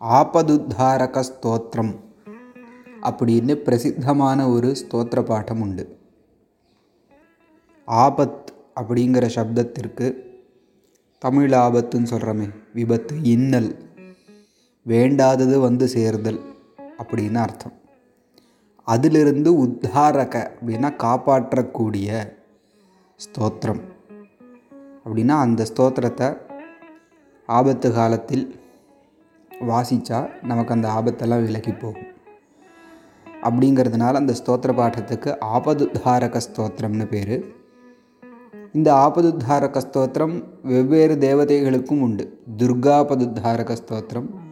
ஆபதுத்தாரக ஸ்தோத்திரம் அப்படின்னு பிரசித்தமான ஒரு ஸ்தோத்திர பாட்டம் உண்டு. ஆபத் அப்படிங்கிற சப்தத்திற்கு தமிழ் ஆபத்துன்னு சொல்கிறோமே விபத்து இன்னல் வேண்டாதது வந்து சேர்தல் அப்படின்னு அர்த்தம். அதிலிருந்து உத்தாரக அப்படின்னா காப்பாற்றக்கூடிய ஸ்தோத்திரம். அப்படின்னா அந்த ஸ்தோத்திரத்தை ஆபத்து காலத்தில் வாசித்தா நமக்கு அந்த ஆபத்தெல்லாம் விலகி போகும். அப்படிங்கிறதுனால அந்த ஸ்தோத்திர பாட்டத்துக்கு ஆபதுத்தாரக ஸ்தோத்திரம்னு பேர். இந்த ஆபதுத்தாரக ஸ்தோத்திரம் வெவ்வேறு தேவதைகளுக்கும் உண்டு. துர்காபதுத்தாரக ஸ்தோத்திரம்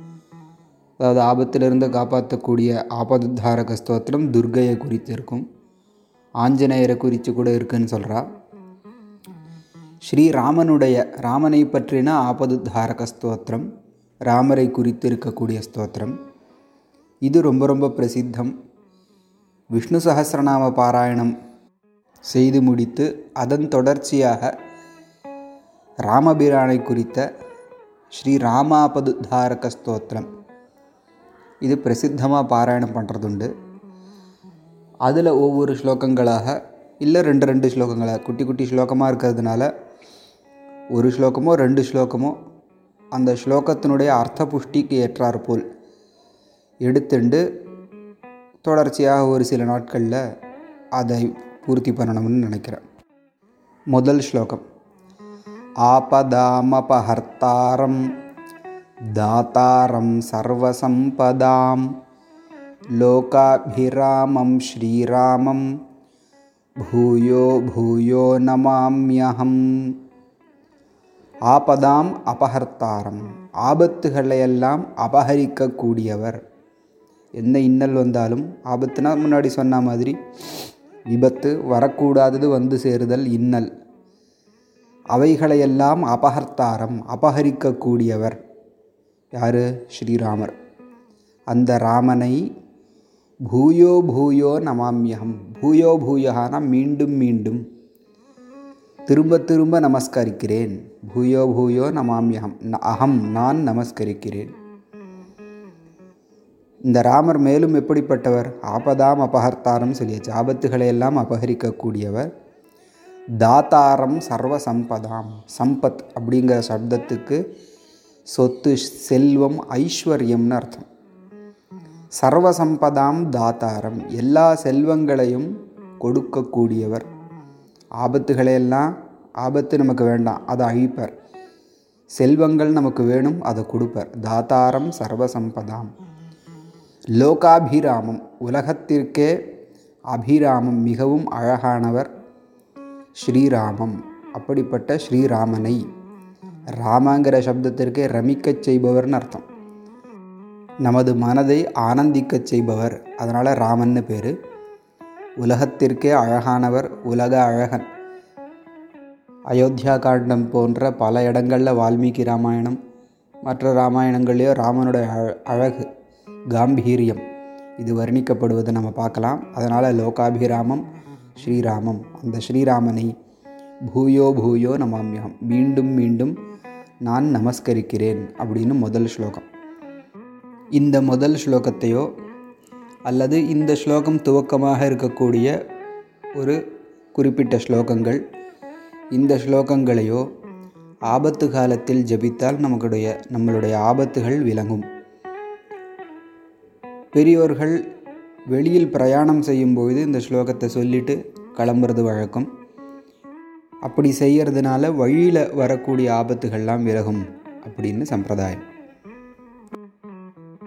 அதாவது ஆபத்திலிருந்து காப்பாற்றக்கூடிய ஆபதுத்தாரக ஸ்தோத்திரம் துர்கையை குறித்து இருக்கும் ஆஞ்சநேயரை குறித்து கூட இருக்குன்னு சொல்கிறா ஸ்ரீராமனுடைய ராமனை பற்றின ஆபதுத்தாரக ஸ்தோத்திரம் ராமரை குறித்து இருக்கக்கூடிய ஸ்தோத்திரம். இது ரொம்ப ரொம்ப பிரசித்தம். விஷ்ணு சகசிரநாம பாராயணம் செய்து முடித்து அதன் தொடர்ச்சியாக ராமபிரானை குறித்த ஸ்ரீ ராமாபதுதாரக ஸ்தோத்திரம். இது பிரசித்தமாக பாராயணம் பண்ணுறதுண்டு அதில் ஒவ்வொரு ஸ்லோகங்களாக இல்லை ரெண்டு ரெண்டு ஸ்லோகங்களாக குட்டி குட்டி ஸ்லோகமாக இருக்கிறதுனால ஒரு ஸ்லோகமோ ரெண்டு ஸ்லோகமோ அந்த ஸ்லோகத்தினுடைய அர்த்த புஷ்டிக்கு ஏற்றாற்போல் எடுத்துண்டு தொடர்ச்சியாக ஒரு சில நாட்களில் அதை பூர்த்தி பண்ணணும்னு நினைக்கிறேன். முதல் ஸ்லோகம். ஆபதாமபஹர்த்தாரம் தாத்தாரம் சர்வசம்பதாம் லோகாபிராமம் ஸ்ரீராமம். பூயோ பூயோ நமாமியகம் ஆபதாம் அபகர்த்தாரம் ஆபத்துகளையெல்லாம் அபகரிக்கக்கூடியவர். எந்த இன்னல் வந்தாலும் ஆபத்துனா முன்னாடி சொன்ன மாதிரி விபத்து வரக்கூடாதது வந்து சேருதல் இன்னல். அவைகளையெல்லாம் அபகர்த்தாரம் அபகரிக்கக்கூடியவர். யார்? ஸ்ரீராமர். அந்த ராமனை பூயோ பூயோ நமாமியகம் பூயோ பூயகானா மீண்டும் மீண்டும். திரும்ப திரும்ப நமஸ்கரிக்கிறேன். பூயோ பூயோ நமாமியகம் அகம் நான் நமஸ்கரிக்கிறேன். இந்த ராமர் மேலும் எப்படிப்பட்டவர்? ஆபதாம் அபகர்த்தாரம் சொல்லியாச்சு ஆபத்துகளை எல்லாம் அபகரிக்கக்கூடியவர். தாத்தாரம் சர்வ சம்பதாம் சம்பத் அப்படிங்கிற சப்தத்துக்கு சொத்து செல்வம் ஐஸ்வர்யம்னு அர்த்தம். சர்வசம்பதாம் தாத்தாரம். எல்லா செல்வங்களையும் கொடுக்கக்கூடியவர். ஆபத்துகளையெல்லாம் ஆபத்து நமக்கு வேண்டாம் அதை அழிப்பார். செல்வங்கள் நமக்கு வேணும் அதை கொடுப்பார். தாத்தாரம் சர்வசம்பதாம். லோகாபிராமம் உலகத்திற்கே அபிராமம் மிகவும் அழகானவர் ஸ்ரீராமம். அப்படிப்பட்ட ஸ்ரீராமனை ராமங்கிற சப்தத்திற்கே ரமிக்கச் செய்பவர்னு அர்த்தம். நமது மனதை ஆனந்திக்கச் செய்பவர் அதனால் ராமன்னு பேர். உலகத்திற்கே அழகானவர் உலக அழகன். அயோத்தியா காண்டம் போன்ற பல இடங்களில் வால்மீகி ராமாயணம் மற்ற ராமாயணங்கள்லேயோ ராமனுடைய அழகு காம்பீரியம் இது வர்ணிக்கப்படுவதை நம்ம பார்க்கலாம். அதனால் லோகாபிராமம் ஸ்ரீராமம். அந்த ஸ்ரீராமனை பூயோ பூயோ நமாமியகம் மீண்டும் மீண்டும் நான் நமஸ்கரிக்கிறேன் அப்படின்னு முதல் ஸ்லோகம். இந்த முதல் ஸ்லோகத்தையோ அல்லது இந்த ஸ்லோகம் துவக்கமாக இருக்கக்கூடிய ஒரு குறிப்பிட்ட ஸ்லோகங்கள் இந்த ஸ்லோகங்களையோ ஆபத்து காலத்தில் ஜபித்தால் நமக்குடைய நம்மளுடைய ஆபத்துகள் விளங்கும். பெரியோர்கள் வெளியில் பிரயாணம் செய்யும்பொழுது இந்த ஸ்லோகத்தை சொல்லிட்டு கிளம்புறது வழக்கம். அப்படி செய்கிறதுனால வழியில் வரக்கூடிய ஆபத்துகள்லாம் விலகும் அப்படின்னு சம்பிரதாயம்.